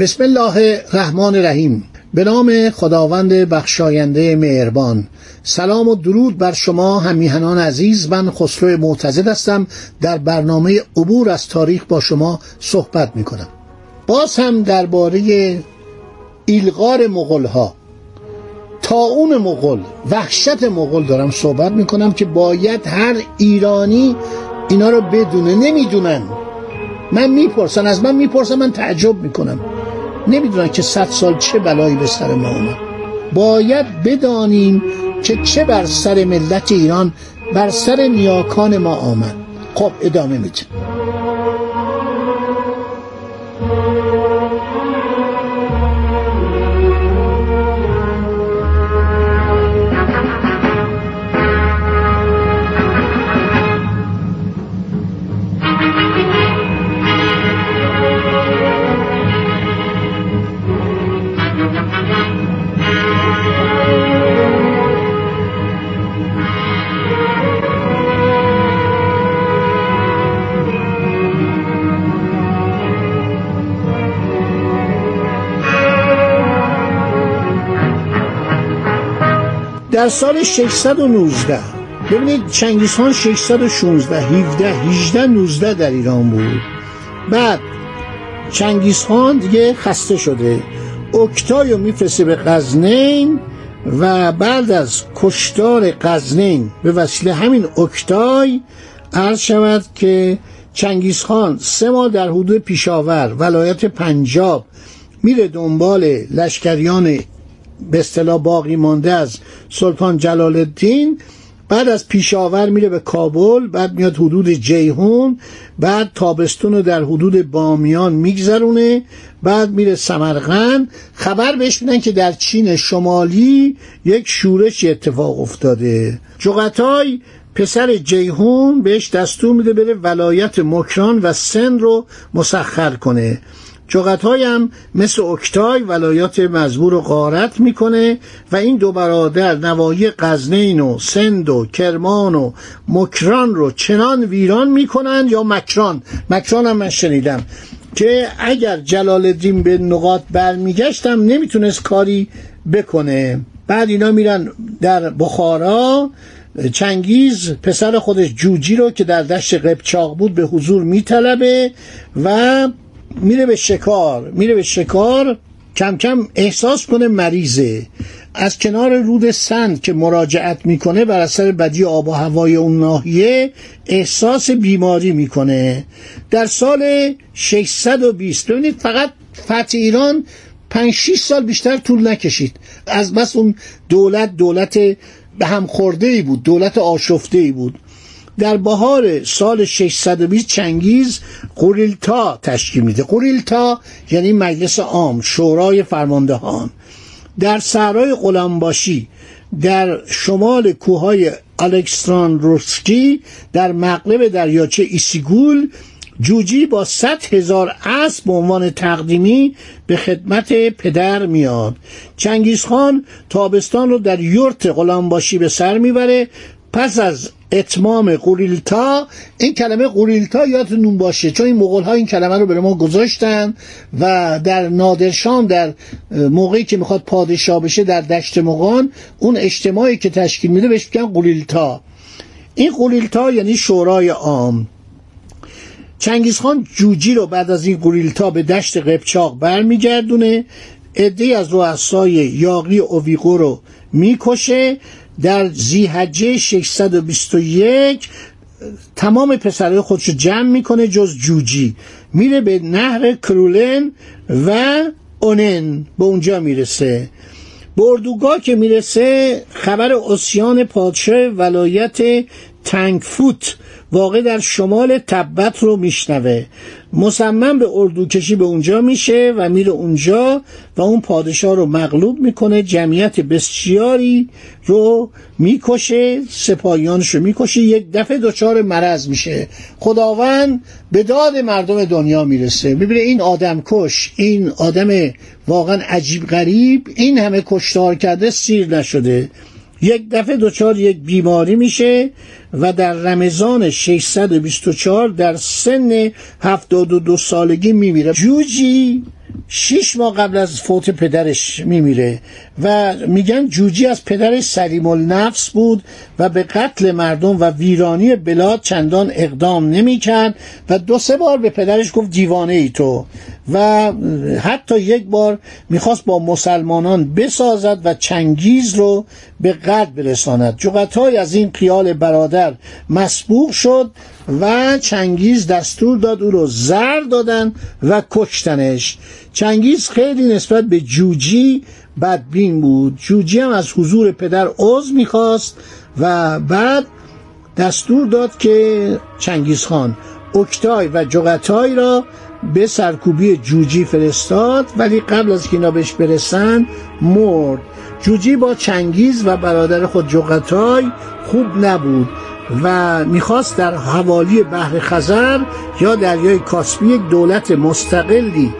بسم الله الرحمن الرحیم. به نام خداوند بخشاینده مهربان. سلام و درود بر شما همیهنان عزیز. من خسرو معتزد هستم. در برنامه عبور از تاریخ با شما صحبت می کنم باز هم درباره ایلغار مغل ها اون مغل وحشت مغل دارم صحبت می کنم که باید هر ایرانی اینا رو بدونه نمی‌دونن. من می‌پرسن از من می‌پرسن من تعجب می‌کنم. نمی‌دونن که صد سال چه بلایی به سر ما اومد. باید بدانیم که چه بر سر ملت ایران بر سر نیاکان ما آمد. خب ادامه میدیم. در سال 619 ببینید چنگیز خان 616 17 18 19 در ایران بود. بعد چنگیز خان دیگه خسته شده. اکتای رو میفرسته به قزنین و بعد از کشتار قزنین به وسیله همین اکتای عرض شود که چنگیز خان سه ماه در حدود پیشاور ولایت پنجاب میره دنبال لشکریان به اصطلاح باقی مانده از سلطان جلال الدین بعد از پیشاور میره به کابل بعد میاد حدود جیهون بعد تابستون رو در حدود بامیان میگذرونه بعد میره سمرقند. خبر بهش میدن که در چین شمالی یک شورش اتفاق افتاده. جغتای پسر جیهون بهش دستور میده بره ولایت مکران و سن رو مسخر کنه. جغتای هم مثل اکتای ولایات مزبور و غارت می‌کنه و این دو برادر نوایی قزنین و سند و کرمان و مکران رو چنان ویران می‌کنن یا مکران؟ مکران هم من شنیدم که اگر جلال الدین به نقاط برمیگشتم نمی‌تونست کاری بکنه. بعد اینا میرن در بخارا. چنگیز پسر خودش جوجی رو که در دشت قبچاق بود به حضور میطلبه و میره به شکار میره به شکار کم کم احساس کنه مریضه. از کنار رود سند که مراجعت می‌کنه بر اثر بدی آب و هوای اون ناحیه احساس بیماری می‌کنه. در سال 620 ببینید فقط فتح ایران 5 6 سال بیشتر طول نکشید. از بس اون دولت دولت به هم خورده ای بود دولت آشفته ای بود. در بهار سال 620 چنگیز قوریلتای تشکیل میده. قوریلتای یعنی مجلس عام شورای فرماندهان. در صحرای قلان‌باشی در شمال کوههای الکساندروسکی در مغرب دریاچه ایسیگول جوجی با صد هزار اسب به عنوان تقدیمی به خدمت پدر میاد. چنگیزخان تابستان رو در یورت قلان‌باشی به سر می‌بره. پس از اتمام قوریلتا این کلمه قوریلتا یادتون باشه چون این مغول ها این کلمه رو به ما گذاشتن و در نادرشام در موقعی که می‌خواد پادشاه بشه در دشت مغان اون اجتماعی که تشکیل میده بهش میگن قوریلتا این قوریلتا یعنی شورای عام. چنگیزخان جوجی رو بعد از این قوریلتا به دشت قبچاق برمیگردونه عده از رؤسای یاقی اویغو رو می‌کشه در زیحجه 621 تمام پسرهای خودش رو جمع می‌کنه جز جوجی. میره به نهر کرولن و اونن به اونجا می‌رسه. به اردوگاه که می‌رسه خبر اسیان پادشاه ولایت تنگ فوت واقع در شمال تبت رو میشنوه. مصمم به اردو کشی به اونجا میشه و میره اونجا و اون پادشاه رو مغلوب می‌کنه جمعیت بسیاری رو می‌کشه سپاهیانش رو می‌کشه یک دفعه دچار مرض میشه. خداوند به داد مردم دنیا می‌رسه. می‌بینه این آدم کش این آدم واقعا عجیب غریب این همه کشتار کرده سیر نشده. یک دفعه دچار یک بیماری میشه و در رمضان 624 در سن 72 سالگی میمیره. جوجی شیش ماه قبل از فوت پدرش میمیره و میگن جوجی از پدرش سلیم النفس بود و به قتل مردم و ویرانی بلاد چندان اقدام نمی‌کرد و دو سه بار به پدرش گفت دیوانه ای تو و حتی یک بار می‌خواست با مسلمانان بسازد و چنگیز رو به قتل برساند. جغتای از این قیال برادر مسبوق شد و چنگیز دستور داد او رو زر دادن و کشتنش. چنگیز خیلی نسبت به جوجی بدبین بود. جوجی هم از حضور پدر عضو می‌خواست و بعد دستور داد که چنگیز خان اکتای و جغتای را به سرکوبی جوجی فرستاد ولی قبل از که اینا بهش برسن مرد. جوجی با چنگیز و برادر خود جغتای خوب نبود. و می‌خواست در حوالی بحر خزر یا دریای کاسپی یک دولت مستقلی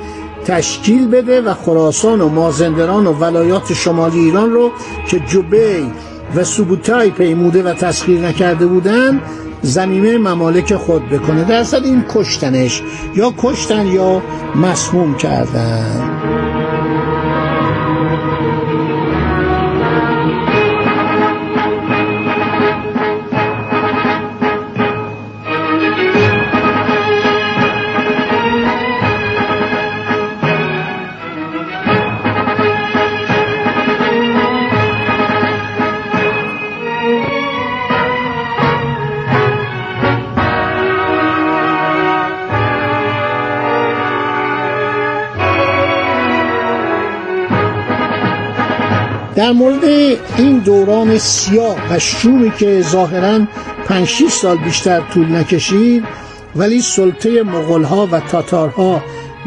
تشکیل بده و خراسان و مازندران و ولایات شمالی ایران رو که جبی و سوبوتای پیموده و تسخیر نکرده بودند زمینه ممالک خود بکنه. در این کشتنش یا کشتن یا مسموم کردن. در مورد این دوران سیاه و شومی که ظاهرا 5 سال بیشتر طول نکشید ولی سلطه مغلها و تاتارها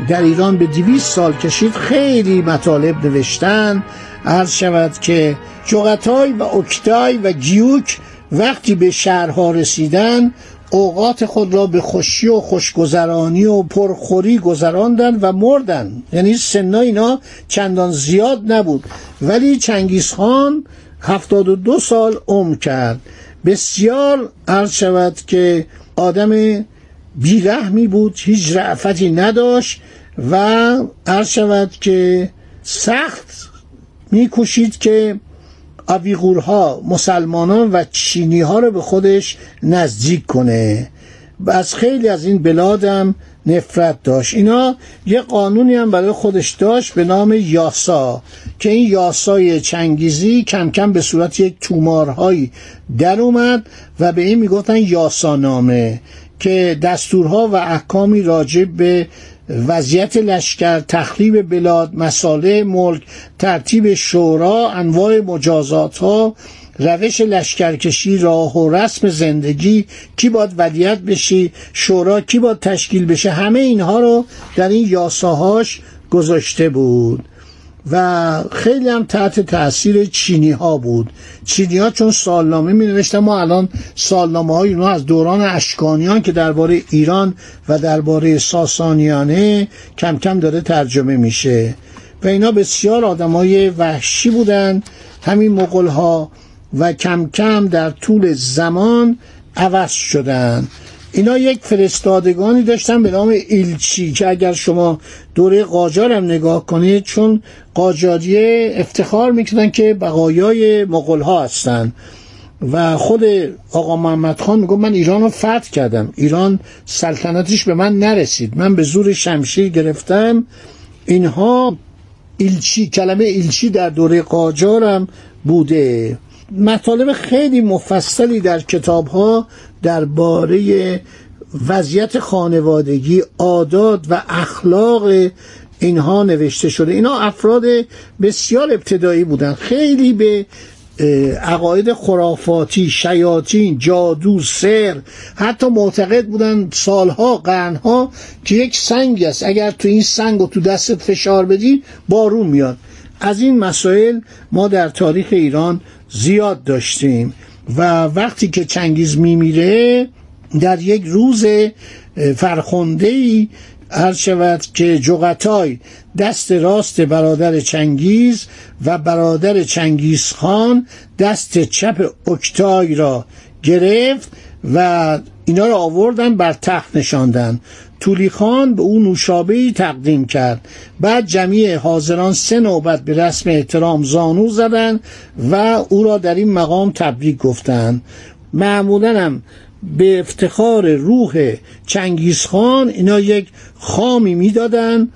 در ایران به دویست سال کشید خیلی مطالب نوشتن. عرض شود که جغتای و اکتای و گیوک وقتی به شهرها رسیدن اوقات خود را به خوشی و خوشگذرانی و پرخوری گذراندن و مردن یعنی سنا اینا چندان زیاد نبود. ولی چنگیز خان هفتاد و دو سال عمر کرد. بسیار عرض شود که آدم بیرحمی بود هیچ رعفتی نداشت و عرض شود که سخت میکوشید که آویغورها مسلمانان و چینی ها رو به خودش نزدیک کنه. و از خیلی از این بلادم نفرت داشت. اینا یه قانونی هم برای خودش داشت به نام یاسا که این یاسای چنگیزی کم کم به صورت یک تومارهایی در اومد و به این می‌گفتن یاسانامه که دستورها و احکامی راجع به وضعیت لشکر تخریب بلاد مساله ملک ترتیب شورا انواع مجازات ها روش لشکرکشی راه و رسم زندگی کی باید ولیت بشی شورا کی باید تشکیل بشه همه اینها رو در این یاساهاش گذاشته بود. و خیلی هم تحت تاثیر چینی ها بود. چینی ها چون سالنامه می نوشتن ما الان سالنامه های اونها از دوران اشکانیان که درباره ایران و درباره ساسانیانه کم کم داره ترجمه میشه. و اینا بسیار آدمای وحشی بودن. همین مغول ها و کم کم در طول زمان عوض شدن. اینا یک فرستادگانی داشتن به نام ایلچی که اگر شما دوره قاجار هم نگاه کنید چون قاجاریه افتخار می‌کنن که بقایای مغول ها هستن. و خود آقا محمد خان میگه من ایران رو فتح کردم. ایران سلطنتش به من نرسید. من به زور شمشیر گرفتم. اینها ایلچی کلمه ایلچی در دوره قاجارم بوده. مطالب خیلی مفصلی در کتاب ها درباره وضعیت خانوادگی عادات و اخلاق اینها نوشته شده. اینا افراد بسیار ابتدایی بودن. خیلی به عقاید خرافاتی شیاطین جادو سر حتی معتقد بودن سالها قرنها که یک سنگ است. اگر تو این سنگ و تو دستت فشار بدی بارون میاد. از این مسائل ما در تاریخ ایران زیاد داشتیم. و وقتی که چنگیز میمیره در یک روز فرخنده ای هر شود که جغتای دست راست برادر چنگیز و برادر چنگیز خان دست چپ اکتای را گرفت و اینا را آوردن بر تخت نشاندن. تولی خان به او نوشابه تقدیم کرد. بعد جمعی حاضران سه نوبت به رسم احترام زانو زدند و او را در این مقام تبریک گفتند. معمولا هم به افتخار روح چنگیزخان اینا یک خامی می‌دادن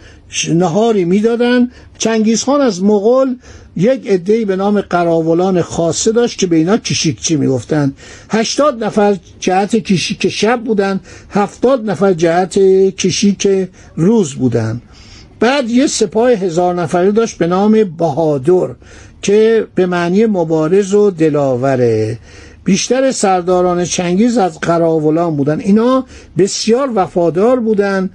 نهاری می‌دادن. چنگیزخان از مغول یک عده‌ای به نام قراولان خاصه داشت که به اینا کشیکچی می‌گفتند هشتاد نفر جهت کشیک شب بودن هفتاد نفر جهت کشیک روز بودن. بعد یه سپاه هزار نفره داشت به نام بهادر که به معنی مبارز و دلاوره. بیشتر سرداران چنگیز از قراولان بودن. اینا بسیار وفادار بودن.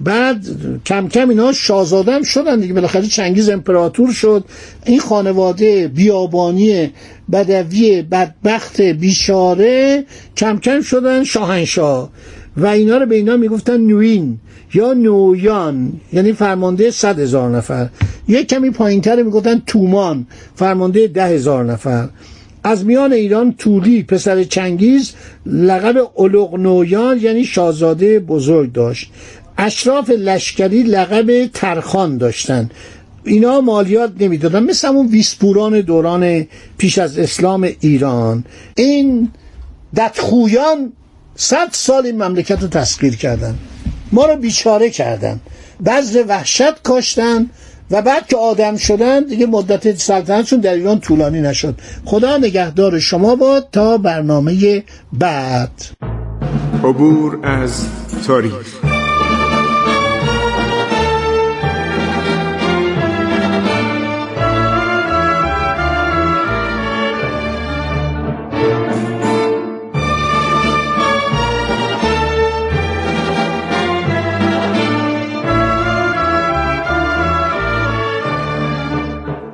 بعد کم کم اینا شاهزاده شدن دیگه. بالاخره چنگیز امپراتور شد. این خانواده بیابانی بدوی بدبخت بیشاره کم کم شدن شاهنشاه. و اینا رو به اینا می‌گفتن نوین یا نویان یعنی فرمانده صد هزار نفر. یک کمی پایین تر می‌گفتن تومان فرمانده ده هزار نفر. از میان ایران تولی پسر چنگیز لقب نویان یعنی شاهزاده بزرگ داشت. اشراف لشکری لقب ترخان داشتن. اینا مالیات نمی‌دادن. مثل همون ویسپوران دوران پیش از اسلام ایران. این دتخویان صد سال این مملکت رو تسخیر کردن. ما رو بیچاره کردن. بذر وحشت کاشتن. و بعد که آدم شدن دیگه مدت سلطنتشون در ایران طولانی نشد. خدا نگهدار شما باد تا برنامه بعد. عبور از تاریخ.